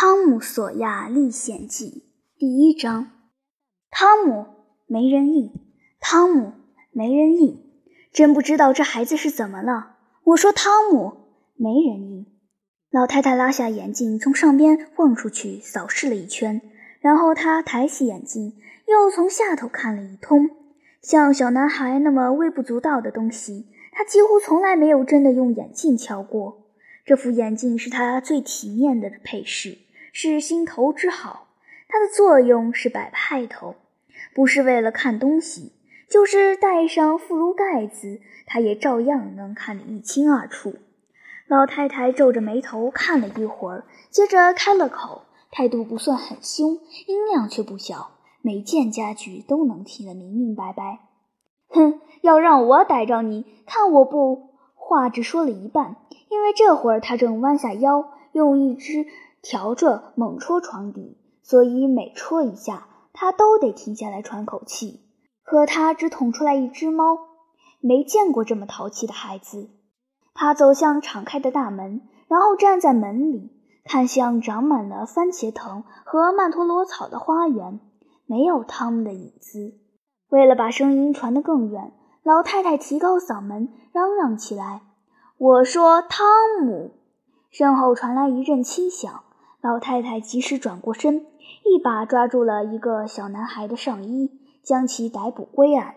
《汤姆·索亚历险记》第一章：汤姆没人应，汤姆没人应，真不知道这孩子是怎么了。我说汤姆没人应。老太太拉下眼镜，从上边望出去，扫视了一圈，然后她抬起眼镜，又从下头看了一通。像小男孩那么微不足道的东西，他几乎从来没有真的用眼镜瞧过。这副眼镜是他最体面的配饰，是心头之好。它的作用是摆派头，不是为了看东西，就是戴上副炉盖子，它也照样能看得一清二楚。老太太皱着眉头看了一会儿，接着开了口，态度不算很凶，音量却不小，每件家具都能听得明明白白。哼，要让我逮着你，看我不……话只说了一半。因为这会儿他正弯下腰，用一只笤帚猛戳床底，所以每戳一下，他都得停下来喘口气。可他只捅出来一只猫，没见过这么淘气的孩子。他走向敞开的大门，然后站在门里，看向长满了番茄藤和曼陀罗草的花园，没有汤姆的影子。为了把声音传得更远，老太太提高嗓门嚷嚷起来。我说：“汤姆！”身后传来一阵轻响，老太太及时转过身，一把抓住了一个小男孩的上衣，将其逮捕归案。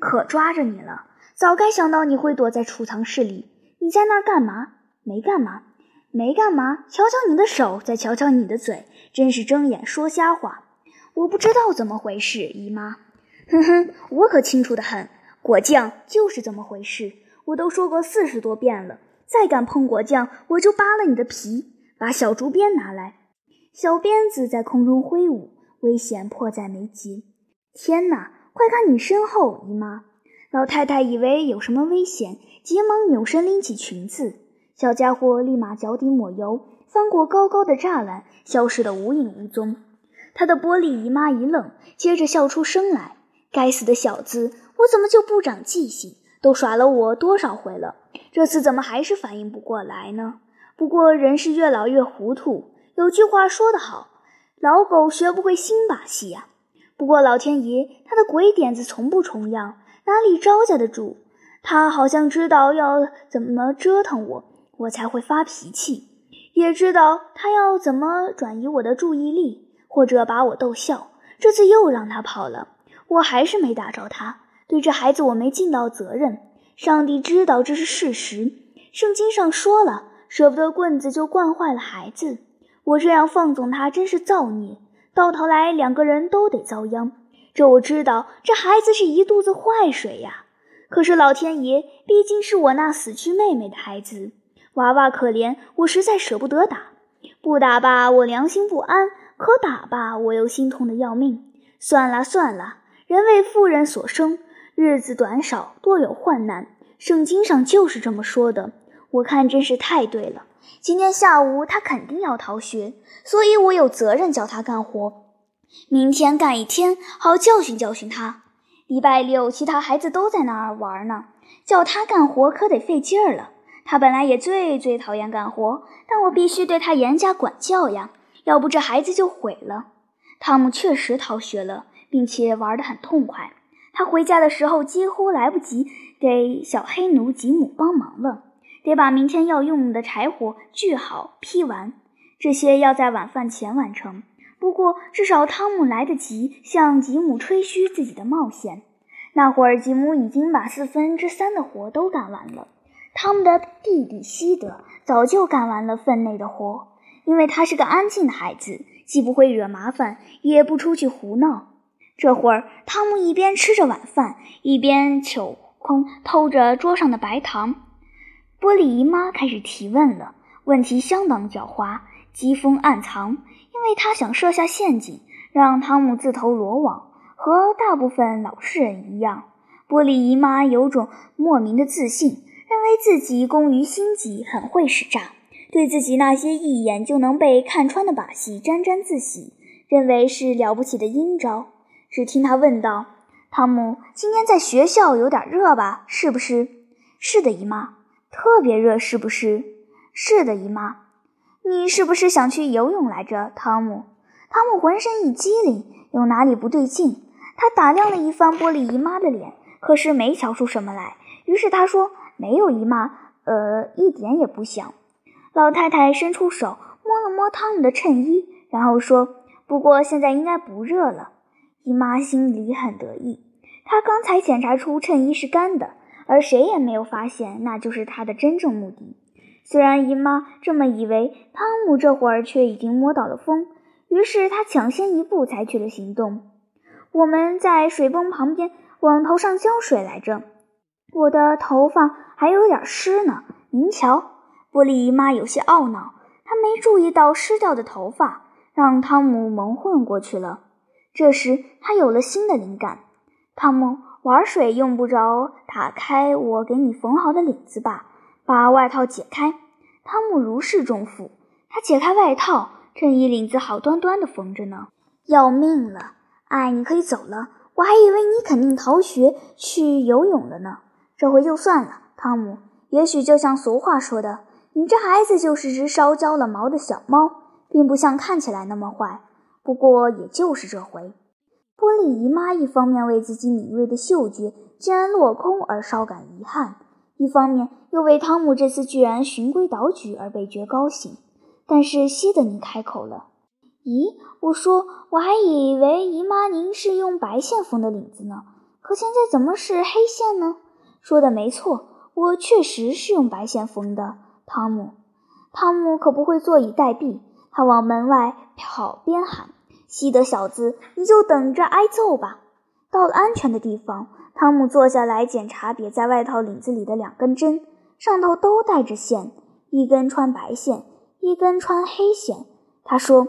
可抓着你了！早该想到你会躲在储藏室里。你在那儿干嘛？没干嘛，没干嘛。瞧瞧你的手，再瞧瞧你的嘴，真是睁眼说瞎话。我不知道怎么回事，姨妈。哼哼，我可清楚的很。果酱就是这么回事。我都说过四十多遍了，再敢碰果酱，我就扒了你的皮！把小竹鞭拿来。小鞭子在空中挥舞，危险迫在眉睫。天哪！快看你身后，姨妈！老太太以为有什么危险，急忙扭身拎起裙子。小家伙立马脚底抹油，翻过高高的栅栏，消失得无影无踪。他的玻璃姨妈一愣，接着笑出声来：“该死的小子，我怎么就不长记性？”都耍了我多少回了，这次怎么还是反应不过来呢？不过人是越老越糊涂。有句话说得好，老狗学不会新把戏呀。不过老天爷他的鬼点子从不重样，哪里招架得住？他好像知道要怎么折腾我，我才会发脾气，也知道他要怎么转移我的注意力，或者把我逗笑。这次又让他跑了，我还是没打着他。对这孩子，我没尽到责任。上帝知道这是事实。圣经上说了，舍不得棍子就惯坏了孩子。我这样放纵他，真是造孽。到头来，两个人都得遭殃。这我知道，这孩子是一肚子坏水呀。可是老天爷，毕竟是我那死去妹妹的孩子，娃娃可怜，我实在舍不得打。不打吧，我良心不安；可打吧，我又心痛的要命。算了算了，人为妇人所生。日子短少，多有患难。圣经上就是这么说的。我看真是太对了。今天下午他肯定要逃学，所以我有责任教他干活。明天干一天，好教训教训他。礼拜六其他孩子都在那儿玩呢，叫他干活可得费劲儿了。他本来也最最讨厌干活，但我必须对他严加管教呀，要不这孩子就毁了。汤姆确实逃学了，并且玩得很痛快。他回家的时候几乎来不及给小黑奴吉姆帮忙了，得把明天要用的柴火锯好、劈完，这些要在晚饭前完成。不过至少汤姆来得及向吉姆吹嘘自己的冒险。那会儿吉姆已经把四分之三的活都干完了，汤姆的弟弟西德早就干完了分内的活，因为他是个安静的孩子，既不会惹麻烦，也不出去胡闹。这会儿，汤姆一边吃着晚饭，一边求空偷着桌上的白糖。玻璃姨妈开始提问了，问题相当狡猾，机锋暗藏，因为她想设下陷阱，让汤姆自投罗网。和大部分老实人一样，玻璃姨妈有种莫名的自信，认为自己工于心计，很会使诈，对自己那些一眼就能被看穿的把戏沾沾自喜，认为是了不起的阴招。只听他问道：“汤姆，今天在学校有点热吧？是不是？”“是的，姨妈。”“特别热，是不是？”“是的，姨妈。”你是不是想去游泳来着，汤姆？汤姆浑身一激灵，有哪里不对劲？他打量了一番玻璃姨妈的脸，可是没瞧出什么来。于是他说：“没有姨妈，呃，一点也不想。”老太太伸出手摸了摸汤姆的衬衣，然后说：“不过现在应该不热了。”姨妈心里很得意，她刚才检查出衬衣是干的，而谁也没有发现那就是他的真正目的。虽然姨妈这么以为，汤姆这会儿却已经摸到了风，于是他抢先一步采取了行动。我们在水泵旁边往头上浇水来着，我的头发还有点湿呢。您瞧，玻璃姨妈有些懊恼，她没注意到湿掉的头发，让汤姆蒙混过去了。这时，他有了新的灵感：汤姆，玩水用不着打开我给你缝好的领子吧？把外套解开。汤姆如释重负，他解开外套，衬衣领子好端端的缝着呢。要命了！哎，你可以走了。我还以为你肯定逃学去游泳了呢。这回就算了，汤姆。也许就像俗话说的，你这孩子就是只烧焦了毛的小猫，并不像看起来那么坏。不过也就是这回，玻璃姨妈一方面为自己敏锐的嗅觉竟然落空而稍感遗憾，一方面又为汤姆这次居然循规蹈矩而倍觉高兴。但是西德尼开口了。咦，我说，我还以为姨妈您是用白线缝的领子呢，可现在怎么是黑线呢？说的没错，我确实是用白线缝的。汤姆，汤姆可不会坐以待毙，他往门外跑，边喊：“西德小子，你就等着挨揍吧！”到了安全的地方，汤姆坐下来检查别在外套领子里的两根针，上头都带着线，一根穿白线，一根穿黑线。他说。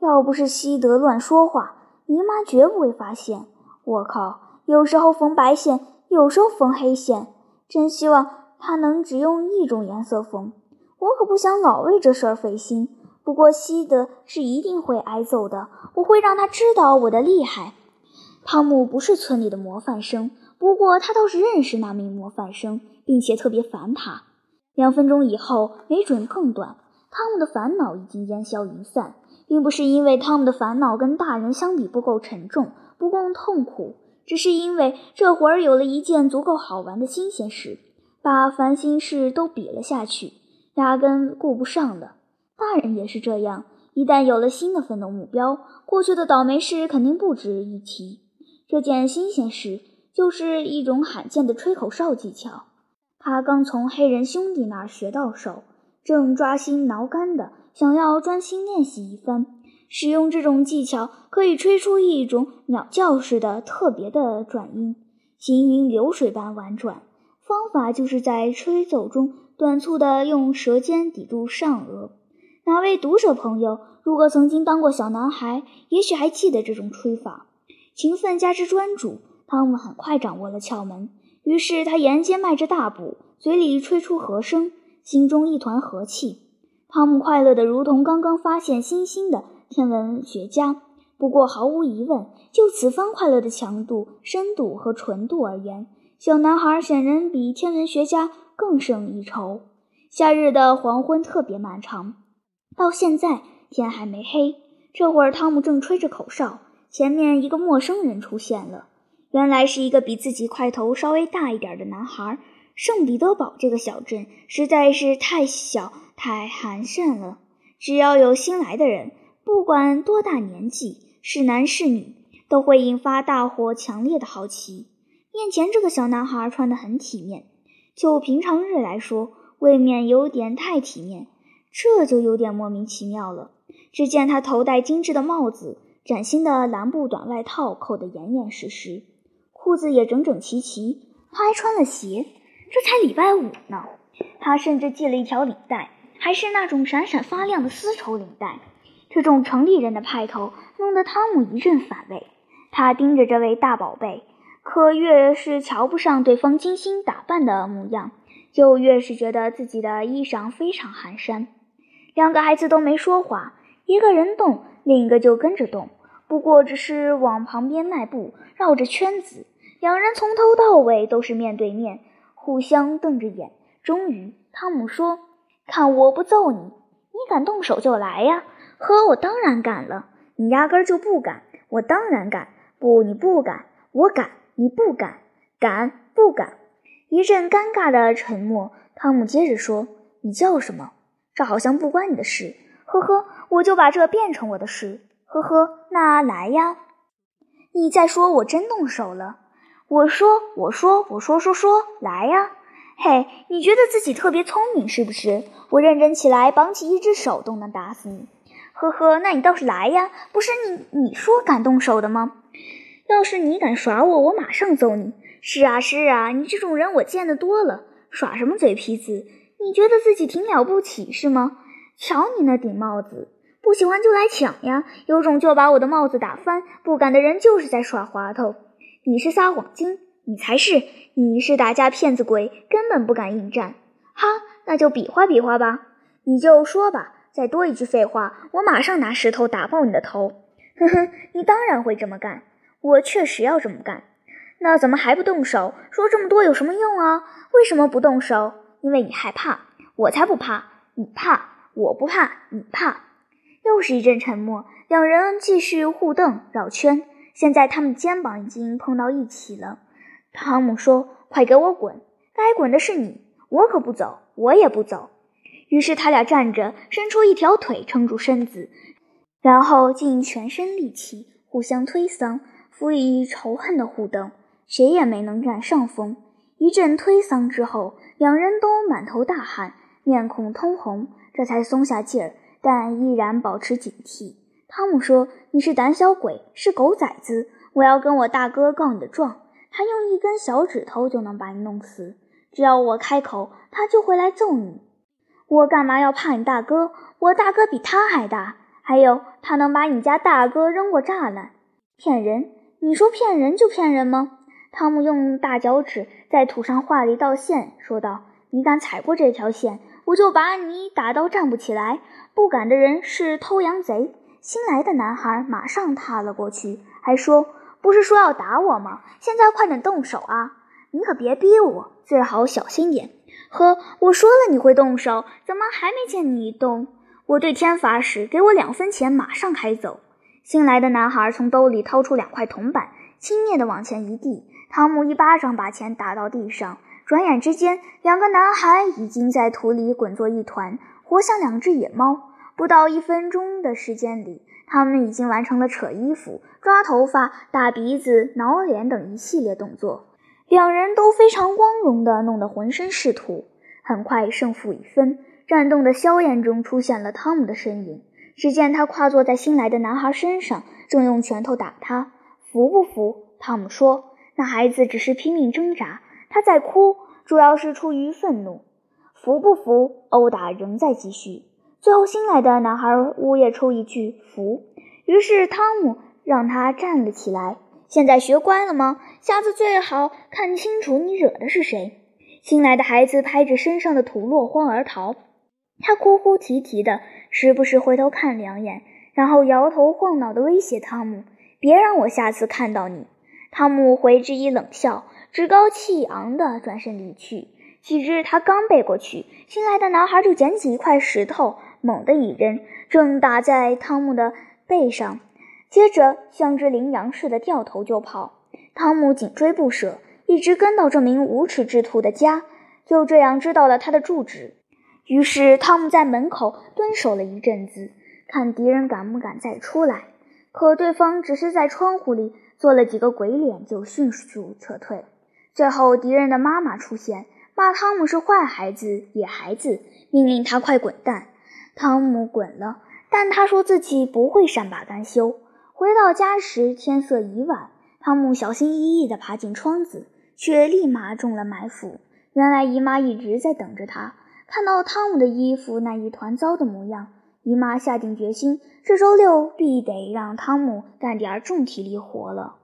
要不是西德乱说话，姨妈绝不会发现。我靠，有时候缝白线，有时候缝黑线，真希望他能只用一种颜色缝。我可不想老为这事儿费心。不过西德是一定会挨揍的，我会让他知道我的厉害。汤姆不是村里的模范生，不过他倒是认识那名模范生，并且特别烦他。两分钟以后，没准更短。汤姆的烦恼已经烟消云散。并不是因为汤姆的烦恼跟大人相比不够沉重、不够痛苦，只是因为这会儿有了一件足够好玩的新鲜事，把烦心事都比了下去，压根顾不上了。大人也是这样，一旦有了新的奋斗目标，过去的倒霉事肯定不值一提。这件新鲜事就是一种罕见的吹口哨技巧，他刚从黑人兄弟那儿学到手，正抓心挠肝的。想要专心练习一番，使用这种技巧可以吹出一种鸟叫似的特别的转音，行云流水般婉转。方法就是在吹奏中短促地用舌尖抵住上颚。哪位读者朋友如果曾经当过小男孩，也许还记得这种吹法。勤奋加之专注，汤姆很快掌握了窍门。于是他沿街迈着大步，嘴里吹出和声，心中一团和气。汤姆快乐的如同刚刚发现星星的天文学家。不过，毫无疑问，就此番快乐的强度、深度和纯度而言，小男孩显然比天文学家更胜一筹。夏日的黄昏特别漫长，到现在天还没黑。这会儿，汤姆正吹着口哨，前面一个陌生人出现了。原来是一个比自己块头稍微大一点的男孩。圣彼得堡这个小镇实在是太小。太寒碜了！只要有新来的人，不管多大年纪，是男是女，都会引发大伙强烈的好奇。面前这个小男孩穿得很体面，就平常日来说，未免有点太体面。这就有点莫名其妙了。只见他头戴精致的帽子，崭新的蓝布短外套扣得严严实实，裤子也整整齐齐。他还穿了鞋，这才礼拜五呢。他甚至系了一条领带。还是那种闪闪发亮的丝绸领带，这种城里人的派头弄得汤姆一阵反胃。他盯着这位大宝贝，可越是瞧不上对方精心打扮的模样，就越是觉得自己的衣裳非常寒碜。两个孩子都没说话，一个人动，另一个就跟着动，不过只是往旁边迈步，绕着圈子。两人从头到尾都是面对面，互相瞪着眼。终于，汤姆说。看我不揍你！你敢动手就来呀！呵，我当然敢了。你压根儿就不敢。我当然敢。不，你不敢。我敢。你不敢。敢不敢？一阵尴尬的沉默。汤姆接着说：“你叫什么？这好像不关你的事。呵呵，我就把这变成我的事。呵呵，那来呀！你再说，我真动手了。我说，我说，我说说说，来呀！嘿，你觉得自己特别聪明是不是？我认真起来，绑起一只手都能打死你。呵呵，那你倒是来呀！不是你你说敢动手的吗？要是你敢耍我，我马上揍你。是啊是啊，你这种人我见得多了。”耍什么嘴皮子？你觉得自己挺了不起是吗？瞧你那顶帽子，不喜欢就来抢呀！有种就把我的帽子打翻！不敢的人就是在耍滑头。你是撒谎精，你才是！你是打架骗子鬼，根本不敢应战。哈，那就比划比划吧！你就说吧，再多一句废话，我马上拿石头打爆你的头！哼哼，你当然会这么干，我确实要这么干。那怎么还不动手？说这么多有什么用啊？为什么不动手？因为你害怕，我才不怕。你怕，我不怕。你怕。又是一阵沉默，两人继续互瞪绕圈。现在他们肩膀已经碰到一起了。汤姆说：“快给我滚！该滚的是你，我可不走，我也不走。”于是他俩站着，伸出一条腿撑住身子，然后尽全身力气互相推搡，辅以仇恨的互瞪。谁也没能占上风。一阵推搡之后，两人都满头大汗，面孔通红，这才松下劲儿，但依然保持警惕。汤姆说：“你是胆小鬼，是狗崽子！我要跟我大哥告你的状，他用一根小指头就能把你弄死。只要我开口，他就会来揍你。我干嘛要怕你大哥？我大哥比他还大，还有他能把你家大哥扔过栅栏。骗人！你说骗人就骗人吗？”汤姆用大脚趾在土上画了一道线，说道：“你敢踩过这条线，我就把你打到站不起来。不敢的人是偷羊贼。”新来的男孩马上踏了过去，还说：“不是说要打我吗？现在快点动手啊！你可别逼我，最好小心点。”呵，我说了你会动手，怎么还没见你动？我对天发誓，给我两分钱，马上开走。新来的男孩从兜里掏出两块铜板，轻蔑地往前一递。汤姆一巴掌把钱打到地上，转眼之间，两个男孩已经在土里滚作一团，活像两只野猫。不到一分钟的时间里，他们已经完成了扯衣服、抓头发、打鼻子、挠脸等一系列动作。两人都非常光荣地弄得浑身是土。很快，胜负已分，战斗的硝烟中出现了汤姆的身影。只见他跨坐在新来的男孩身上，正用拳头打他。服不服？汤姆说。那孩子只是拼命挣扎，他在哭，主要是出于愤怒。服不服？殴打仍在继续。最后，新来的男孩呜咽出一句“服”，于是汤姆让他站了起来。现在学乖了吗？下次最好看清楚你惹的是谁。新来的孩子拍着身上的土落荒而逃，他哭哭啼啼的，时不时回头看两眼，然后摇头晃脑的威胁汤姆：“别让我下次看到你。”汤姆回之一冷笑，趾高气昂地转身离去。岂知他刚背过去，新来的男孩就捡起一块石头，猛地一扔，正打在汤姆的背上，接着像只羚羊似的掉头就跑。汤姆紧追不舍，一直跟到这名无耻之徒的家，就这样知道了他的住址。于是汤姆在门口蹲守了一阵子，看敌人敢不敢再出来。可对方只是在窗户里。做了几个鬼脸，就迅速撤退。最后，敌人的妈妈出现，骂汤姆是坏孩子、野孩子，命令他快滚蛋。汤姆滚了，但他说自己不会善罢甘休。回到家时，天色已晚。汤姆小心翼翼地爬进窗子，却立马中了埋伏。原来姨妈一直在等着他。看到汤姆的衣服那一团糟的模样，姨妈下定决心，这周六必得让汤姆干点重体力活了。